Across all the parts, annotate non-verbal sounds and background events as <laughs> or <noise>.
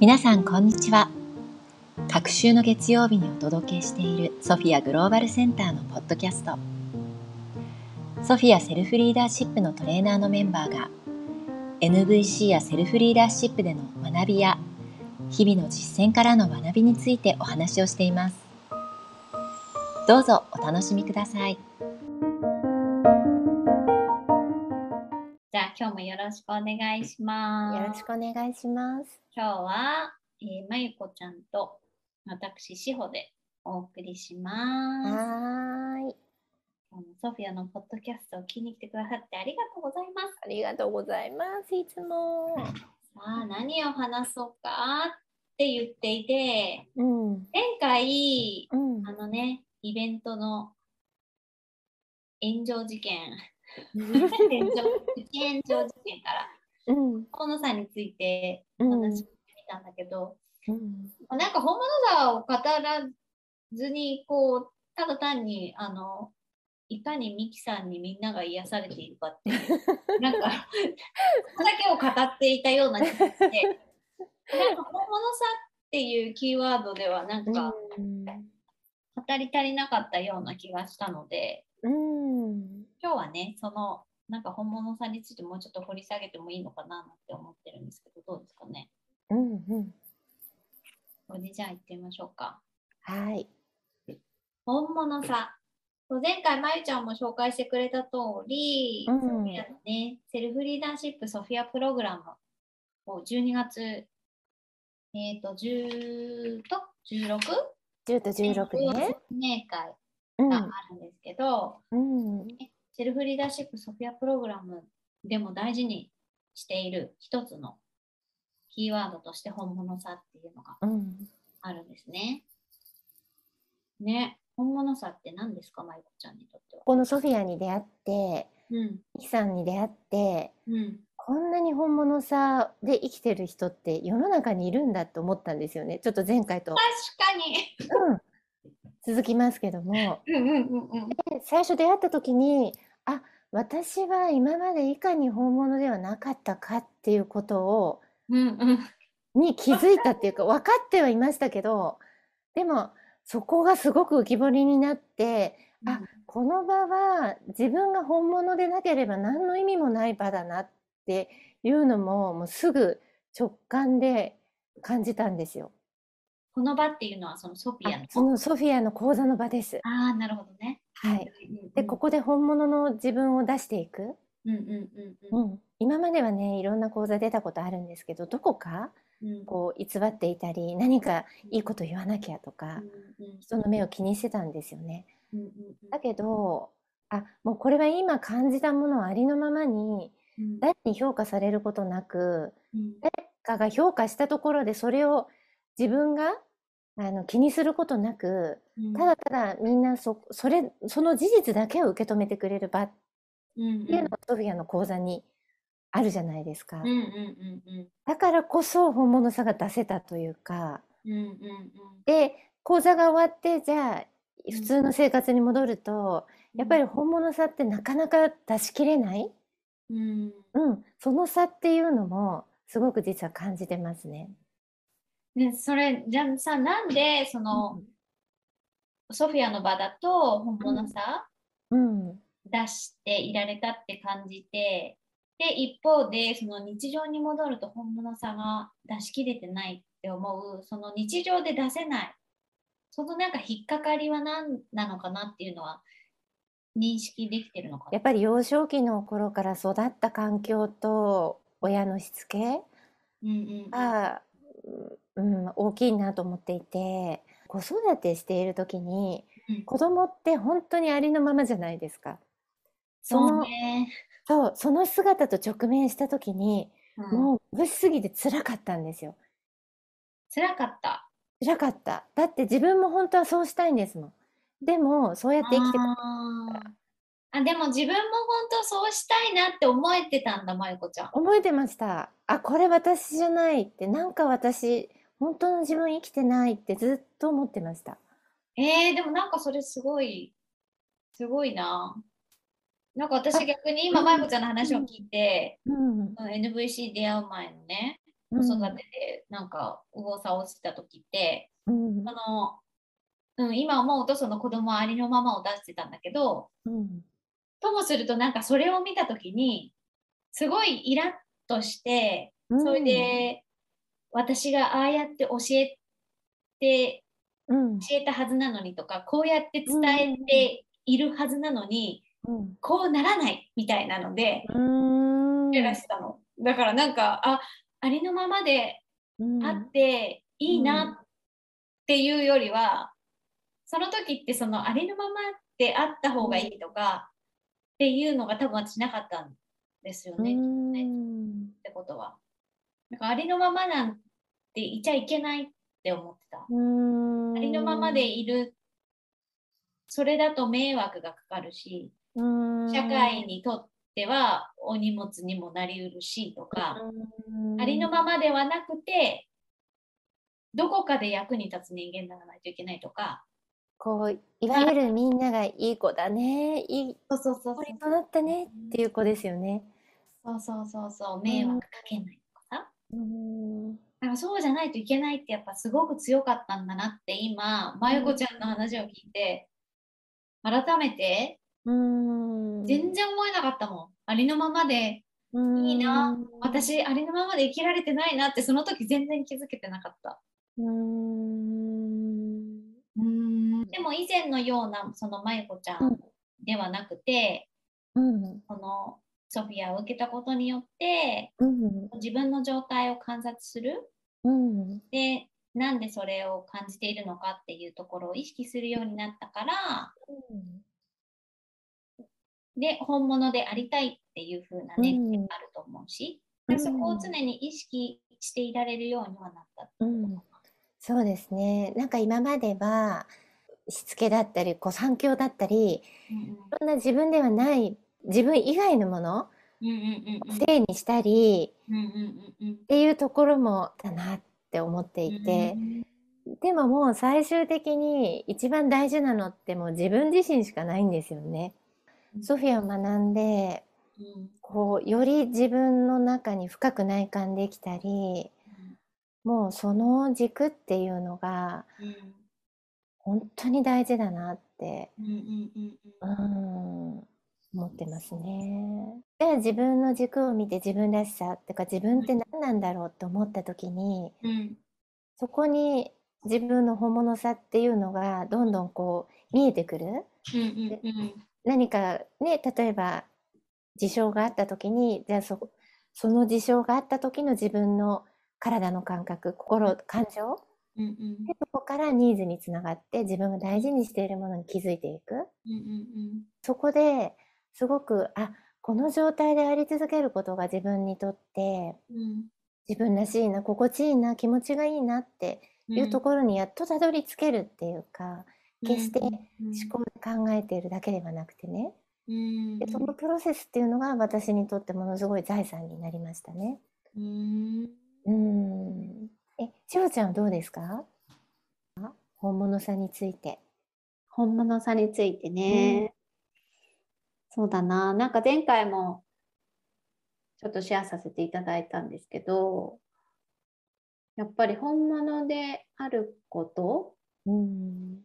皆さんこんにちは。各週の月曜日にお届けしているソフィアグローバルセンターのポッドキャスト。ソフィアセルフリーダーシップのトレーナーのメンバーが NVC やセルフリーダーシップでの学びや日々の実践からの学びについてお話をしています。どうぞお楽しみください。今日もよろしくお願いします。よろしくお願いします。今日は、えーまゆこちゃんと私、しほでお送りします。はーい。今日もソフィアのポッドキャストを聞きに来てくださってありがとうございます。ありがとうございます。いつも。さあ、何を話そうかって言っていて、うん。前回、うん。あのね、イベントの炎上事件、炎上プチ炎上事件から、うん。河野さんについて話してみたんだけど、うん。なんか本物さを語らずに、こう、ただ単に、あの、いかにミキさんにみんなが癒されているかって <laughs> なんか、そこだけを語っていたような気がして、なんか本物さっていうキーワードでは、なんか、うん。語り足りなかったような気がしたので、うん今日はね、その、なんか本物さについてもうちょっと掘り下げてもいいのかなって思ってるんですけど、どうですかね？うんうんこれでじゃあ行ってみましょうか。はい本物さ。前回、まゆちゃんも紹介してくれた通り、うんソフィアのね、セルフリーダーシップソフィアプログラムを12月、えっ、と、10と？16? 10と16ね説明会うんがあるんですけど、うんセルフリーダーシップソフィアプログラムでも大事にしている一つのキーワードとして本物さっていうのがうんあるんですね。ね、本物さって何ですか、まゆこちゃんにとっては？このソフィアに出会ってうん、さんに出会ってうん、こんなに本物さで生きてる人って世の中にいるんだと思ったんですよねちょっと前回と、確かに。うん、続きますけどもうんうんうんうん。で最初出会った時にあ私は今までいかに本物ではなかったかっていうことをうんうん。に気づいたっていうか <laughs> 分かってはいましたけどでもそこがすごく浮き彫りになってあこの場は自分が本物でなければ何の意味もない場だなっていうのももうすぐ直感で感じたんですよ。この場っていうのはそのソフィアの。あそのソフィアの講座の場です。ああ、なるほどね。はい。うんでここで本物の自分を出していく。うんうんうんうんうん、今まではねいろんな講座出たことあるんですけどどこかうんこう偽っていたり何かいいこと言わなきゃとか人の目を気にしてたんですよね。だけどあもうこれは今感じたものをありのままにうん誰に評価されることなくうん誰かが評価したところでそれを自分があの気にすることなくうん。ただただみんなそそれその事実だけを受け止めてくれる場っうん。ていうのがソフィアの講座にあるじゃないですか。だからこそ本物さが出せたというか。で講座が終わってじゃあ普通の生活に戻るとやっぱり本物さってなかなか出しきれない、うん。うん、その差っていうのもすごく実は感じてますね。ね、それじゃあさなんでその、ソフィアの場だと本物さ、うん、出していられたって感じてで一方でその日常に戻ると本物さが出し切れてないって思うその日常で出せない。そのなんか引っかかりは何なのかなっていうのは認識できてるのかな？やっぱり幼少期の頃から育った環境と親のしつけうんうんうん。が、うん、大きいなと思っていて子育てしている時にうん子供って本当にありのままじゃないですか。そそうのね、そうその姿と直面した時にうん、もう眩しすぎて辛かったんですよ。辛かった辛かった。だって自分も本当はそうしたいんですもん。でもそうやって生きてこあーあでも自分も本当そうしたいなって思えてたんだまゆこちゃん思えてました。あ、これ私じゃないって、なんか私、本当の自分生きてないってずっと思ってました。えー、でもなんかそれすごい、すごいな。なんか私逆に今、うんまゆこちゃんの話を聞いて、うん。うん NVC 出会う前のね、子育てでなんか右往左往してた時って、うんそのうん、今思うとその子供はありのままを出してたんだけどうんともするとなんかそれを見た時にすごいイラッとしてそれで私がああやって教えてうん。教えたはずなのにとかこうやって伝えているはずなのにうん。こうならないみたいなのでうん。イライラしてたの。だからなんかあありのままでうん。あっていいなっていうよりは、その時ってそのありのままであった方がいいとかっていうのが多分私なかったんですよねってことは。なんかありのままなんていちゃいけないって思ってた。うん。ありのままでいるそれだと迷惑がかかるしうん。社会にとってはお荷物にもなりうるしとか、ありのままではなくてどこかで役に立つ人間にならないといけないとか。こういわゆるみんながいい子だね。いいそうそうそう子に育ったねっていう子ですよね。そうそうそうそう。迷惑かけないうん。なんかそうじゃないといけないってやっぱすごく強かったんだなって今まゆこちゃんの話を聞いて改めてうん。全然思えなかったもん。ありのままで。いいな。私ありのままで生きられてないなってその時全然気づけてなかった。うん。でも以前のようなそのまゆこちゃんではなくて、うん。このソフィアを受けたことによってうん。自分の状態を観察する。うん。でなんでそれを感じているのかっていうところを意識するようになったからで本物でありたいっていう風なね、うん。あると思うし、うん。そこを常に意識していられるようにはなった。うん。そうですね。なんか今まではしつけだったりこう産業だったりそんな自分ではない自分以外のものうんうんうんうん。性にしたりうんうんうんうん。っていうところもだなって思っていて、でももう最終的に一番大事なのってもう自分自身しかないんですよね。ソフィアを学んでうん。こうより自分の中に深く内観できたりもうその軸っていうのがうん。本当に大事だなって、うんうんうん。うん、思ってますね。じゃあ自分の軸を見て自分らしさってか自分って何なんだろうって思った時にうん。そこに自分の本物さっていうのがどんどんこう見えてくる。うんうんうん。何かね例えば事象があった時にじゃあそその事象があった時の自分の体の感覚心感情うんうん。でそこからニーズにつながって自分が大事にしているものに気づいていく。うんうん。そこですごくあこの状態であり続けることが自分にとってうん。自分らしいな心地いいな気持ちがいいなっていうところにやっとたどり着けるっていうか決して思考で考えているだけではなくてね。うん。でそのプロセスっていうのが私にとってものすごい財産になりましたね。うん。うん。え、しほちゃんはどうですか？あ本物さについて。本物さについてね、そうだな。なんか前回もちょっとシェアさせていただいたんですけどやっぱり本物であること？うん。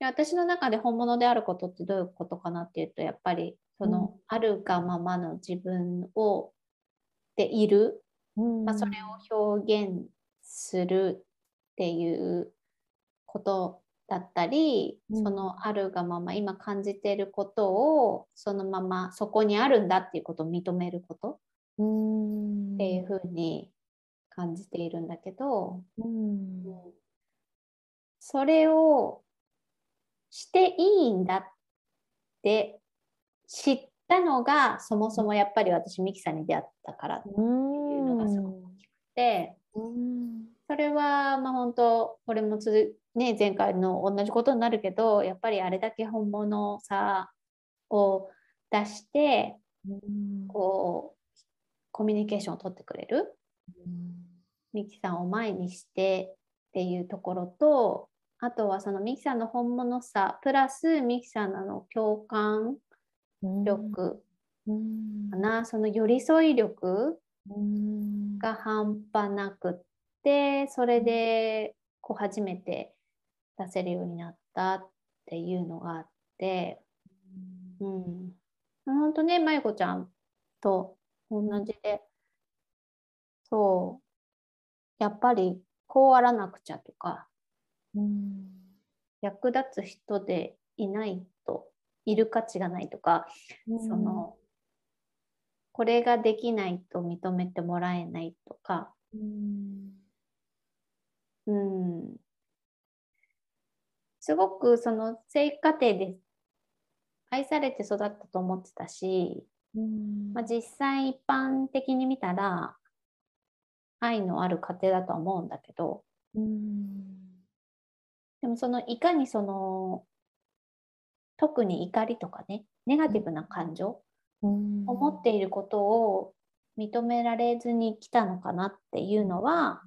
で私の中で本物であることってどういうことかなっていうとやっぱりその、あるがままの自分をでいる、うん。まあ、それを表現するっていうことだったり、うんそのあるがまま今感じていることをそのままそこにあるんだっていうことを認めることうん。っていうふうに感じているんだけど、うん。それをしていいんだって知ったのがそもそもやっぱり私ミキさんに出会ったからっていうのがすごく大きくてうん。それはまあ本当これもつづね前回の同じことになるけどやっぱりあれだけ本物さを出してうん。こうコミュニケーションを取ってくれる。ミキさんを前にしてっていうところとあとはそのミキさんの本物さプラスミキさんの共感うん。力うん。かな、その寄り添い力うん。が半端なくってそれでこう初めて出せるようになったっていうのがあって、うん、本当ねまゆこちゃんと同じで。そう。やっぱりこうあらなくちゃとか。うん。役立つ人でいないといる価値がないとか、そのこれができないと認めてもらえないとか、うんうん、すごくその生家庭で愛されて育ったと思ってたし、うん。まあ、実際一般的に見たら愛のある家庭だとは思うんだけどうん。でもそのいかにその特に怒りとかねネガティブな感情、うん。思っていることを認められずに来たのかなっていうのは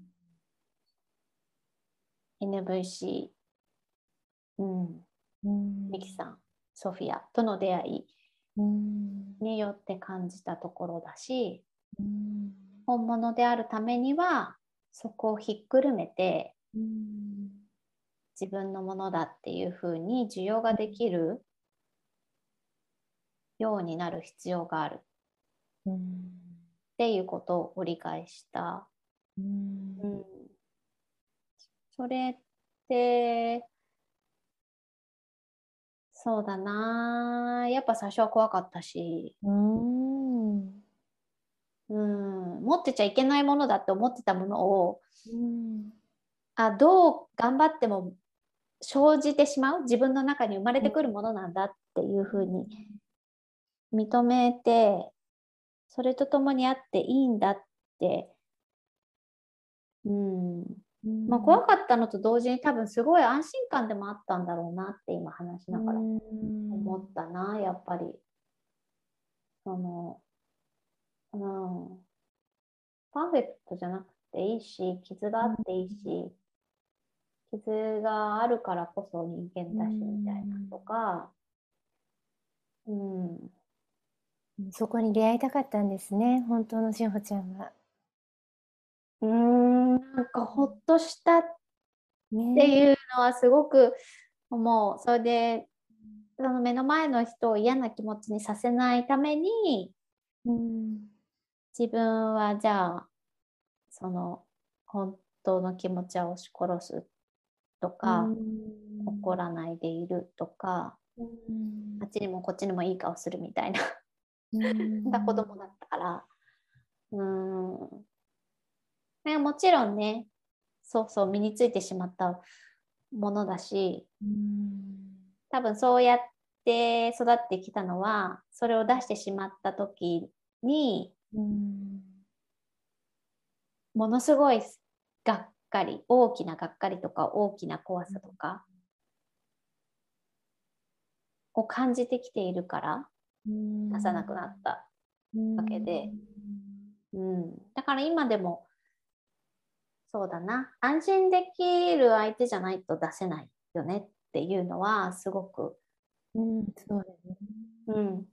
NVC、うん、うん。ミキさん、ソフィアとの出会い。うん。によって感じたところだし。うん。本物であるためにはそこをひっくるめてうん。自分のものだっていうふうに需要ができるようになる必要がある。っうん。ていうことを理解した。うん。うん、それってそうだな。やっぱ最初は怖かったし、うん。うん、持ってちゃいけないものだって思ってたものをうん。あどう頑張っても生じてしまう？自分の中に生まれてくるものなんだっていうふうに認めてそれとともにあっていいんだって、うんまあ、怖かったのと同時に多分すごい安心感でもあったんだろうなって今話しながら思ったなやっぱり。そのうん。パーフェクトじゃなくていいし傷があっていいし傷があるからこそ人間だしみたいなとかうん。そこに出会いたかったんですね本当のしほちゃんは。うーんなんかほっとしたっねていうのはすごく思う。それでその目の前の人を嫌な気持ちにさせないためにうん。自分はじゃあその本当の気持ちは押し殺すとか、怒らないでいるとか、うん。あっちにもこっちにもいい顔するみたいな、うん。<laughs> な子供だったから。うーんねもちろんねそうそう身についてしまったものだしうん。多分そうやって育ってきたのはそれを出してしまった時にうん。ものすごいがっかり大きながっかりとか大きな怖さとかを感じてきているから出さなくなった、わけで。うん、だから今でもそうだな。安心できる相手じゃないと出せないよねっていうのはすごく、うんそうだね。うん、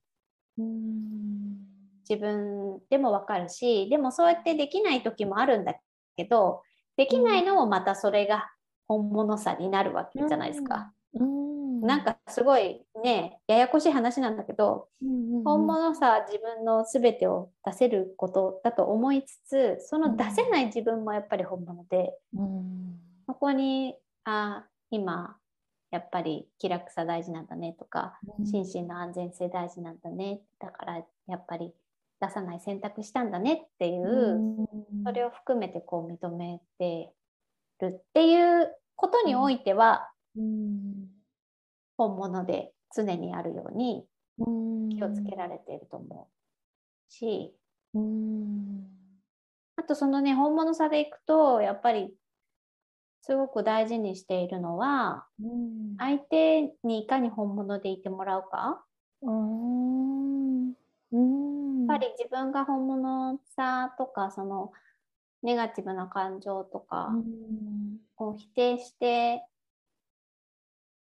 うん。自分でもわかるしでもそうやってできない時もあるんだけどできないのもまたそれが本物さになるわけじゃないですか。うんなんかすごいねややこしい話なんだけど本物さ自分の全てを出せることだと思いつつその出せない自分もやっぱり本物でうん。そこにあ今やっぱり気楽さ大事なんだねとか心身の安全性大事なんだねだからやっぱり出さない選択したんだねっていう、それを含めてこう認めてるっていうことにおいてはうん本物で常にあるようにうん。気をつけられていると思うし、うん。あとそのね本物さでいくとやっぱりすごく大事にしているのはうん。相手にいかに本物でいてもらうか。うんうん。やっぱり自分が本物さとかそのネガティブな感情とかうん。を否定して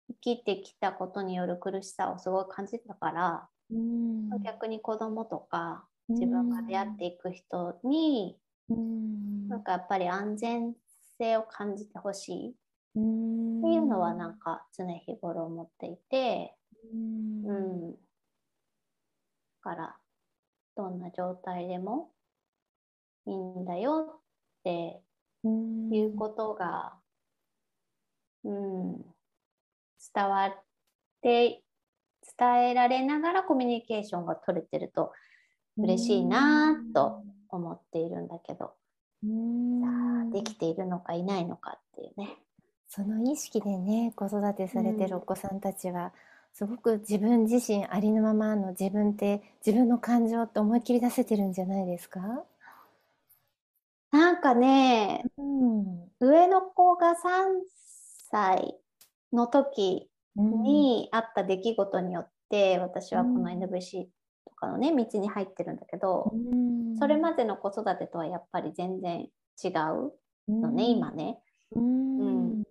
生きてきたことによる苦しさをすごい感じたから、うん。逆に子供とか自分が出会っていく人にうん。なんかやっぱり安全性を感じてほしい。っうん。ていうのはなんか常日頃思っていて、うん。うん。だから、どんな状態でもいいんだよってうんいうことが、うん、伝わって、伝えられながらコミュニケーションが取れてると嬉しいなぁと思っているんだけど、うん。さあできているのかいないのかっていうね。その意識でね子育てされてるお子さんたちは、すごく自分自身ありのままの自分って自分の感情って思いっきり出せてるんじゃないですか、なんかね、うん。上の子が3歳の時うん。にあった出来事によって、私はこのうん。NVC とかのね、道に入ってるんだけど、うん。それまでの子育てとはやっぱり全然違うのね、今ね。うん。うん。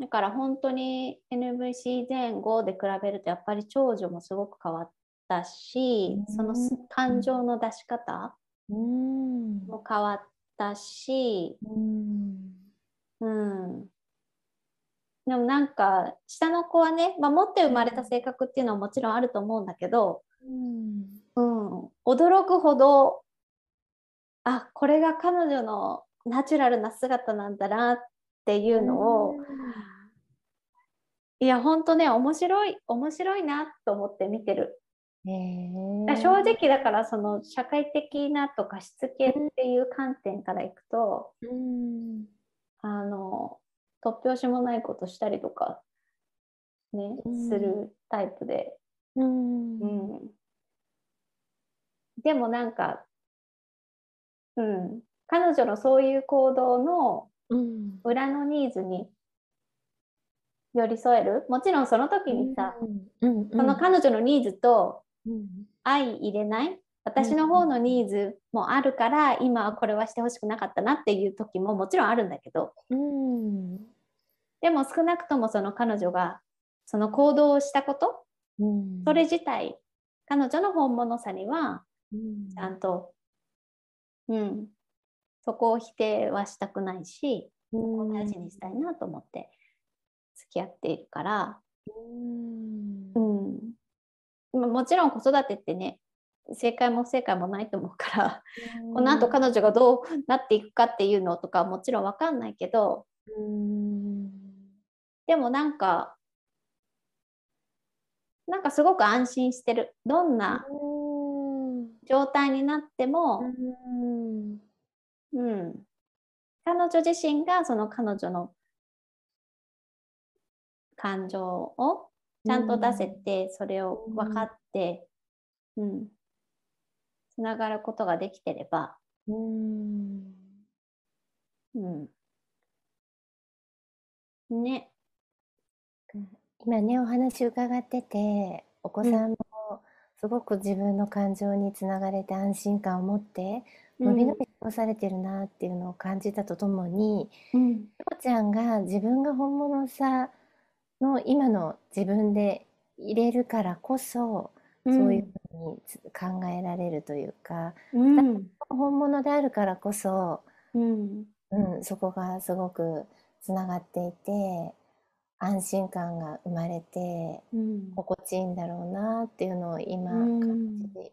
だから本当に NVC 前後で比べるとやっぱり長女もすごく変わったし、うん。そのす感情の出し方うん。も変わったし、うん。うん。でもなんか下の子はね、まあ、持って生まれた性格っていうのはもちろんあると思うんだけど、うんうん、驚くほどあこれが彼女のナチュラルな姿なんだなっていうのを、いや本当ね面白い面白いなと思って見てる。だ正直だからその社会的なとかしつけっていう観点からいくと、うん。あの突拍子もないことしたりとかね、うん。するタイプで、うん。うん、でもなんか、うん、彼女のそういう行動のうん。裏のニーズに寄り添える？もちろんその時にさ、うん。うん。その彼女のニーズとうん。相入れない？私の方のニーズもあるから、今はこれはしてほしくなかったなっていう時ももちろんあるんだけど。うんでも少なくともその彼女がその行動をしたことうん。それ自体彼女の本物さにはうん。ちゃんと、うん、そこを否定はしたくないし、うん大事にしたいなと思って付き合っているから、うん。うん、まあもちろん子育てってね正解も不正解もないと思うから、この後彼女がどうなっていくかっていうのとかはもちろん分かんないけどうんでもなんかなんかすごく安心してる。どんなうん。状態になっても、うん。うん、彼女自身がその彼女の感情をちゃんと出せて、それを分かって、うん、つながることができてれば、うん。うん、ね、今ねお話伺っててお子さんもすごく自分の感情につながれて安心感を持って伸び伸び過ごされてるなっていうのを感じたとともにうん、ひこちゃんが自分が本物さの今の自分で入れるからこそそういうふうにつ考えられるというかうん、本物であるからこそうん、うん、そこがすごくつながっていて安心感が生まれてうん、心地いいんだろうなっていうのを今うん。感じ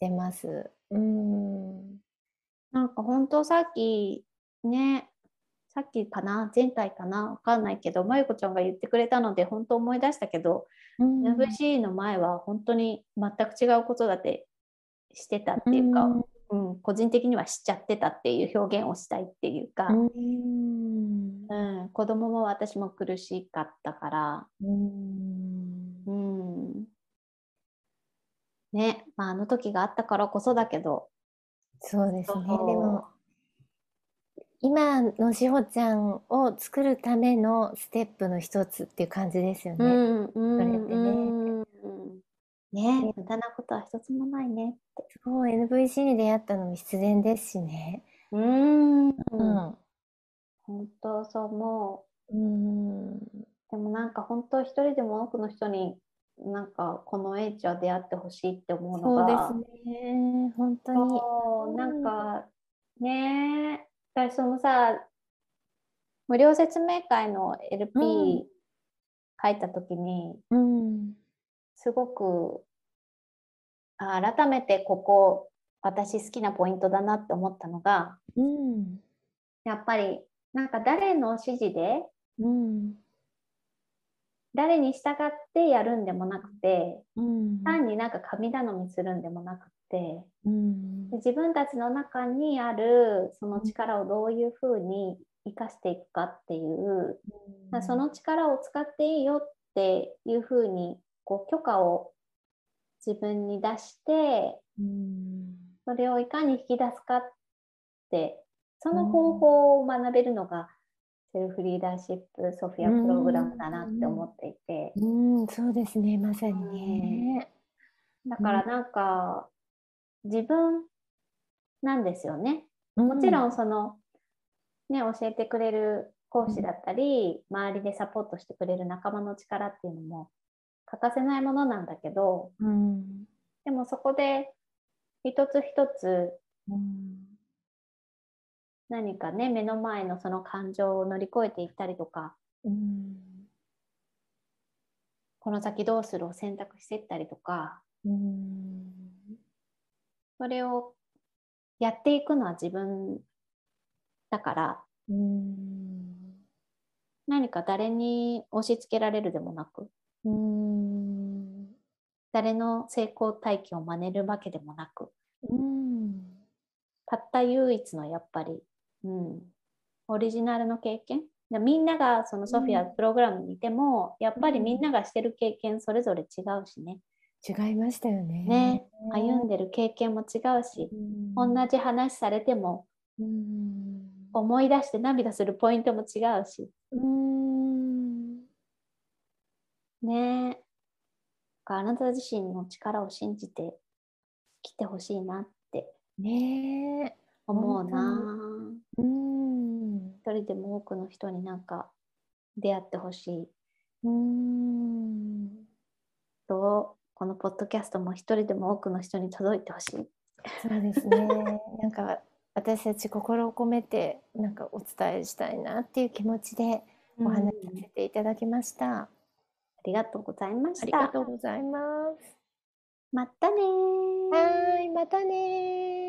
てます。うん、なんか本当さっきね、さっきかな、前回かな、わかんないけど、まゆこちゃんが言ってくれたので、本当思い出したけど、うん、NVC の前は本当に全く違うことだってしてたっていうか、うん個人的にはしちゃってたっていう表現をしたいっていうか、うん、うん子供も私も苦しかったから、うん、うん、ね、まあ、あの時があったからこそだけど、そうですね。でも今のしほちゃんを作るためのステップの一つっていう感じですよね。うん、うん、それってね。うんね、無駄なことは一つもないねって。すごい NVC に出会ったのも必然ですしね。うん、うん、本当そう思うん、う。でもなんか本当一人でも多くの人になんかこの H は出会ってほしいって思うのそうが、ですね。本当に。そうなんかねえ。私そのさ、無料説明会の LP うん書いたときに、うん。すごくあ改めてここ私好きなポイントだなって思ったのがうん。やっぱりなんか誰の指示でうん。誰に従ってやるんでもなくてうん。単になんか神頼みするんでもなくてうんで。自分たちの中にあるその力をどういうふうに生かしていくかっていうまあその力を使っていいよっていうふうにこう許可を自分に出してうん。それをいかに引き出すかってその方法を学べるのがセルフリーダーシップソフィアプログラムだなって思っていて。うん、そうですね、まさにね。だからなんか自分なんですよね。もちろん、んそのね教えてくれる講師だったり周りでサポートしてくれる仲間の力っていうのも欠かせないものなんだけどうん。でもそこで一つ一つうん。何かね目の前のその感情を乗り越えていったりとかうん。この先どうするを選択していったりとかうん。それをやっていくのは自分だからうん。何か誰に押し付けられるでもなくうん。誰の成功体験を真似るわけでもなくうん。たった唯一のやっぱり、うん、オリジナルの経験でみんながそのソフィアプログラムにいても、やっぱりみんながしてる経験それぞれ違うしね違いましたよね。ね歩んでる経験も違うし、うん同じ話されてもうん。思い出して涙するポイントも違うしうん。ねあなた自身の力を信じて来てほしいなってねえ。思うなうん。一人でも多くの人になんか出会ってほしいうん。とこのポッドキャストも一人でも多くの人に届いてほしいそうですね。<laughs> なんか私たち心を込めてなんかお伝えしたいなっていう気持ちでお話しさせていただきました。ありがとうございましたありがとうございます。またねーはーい、またねー。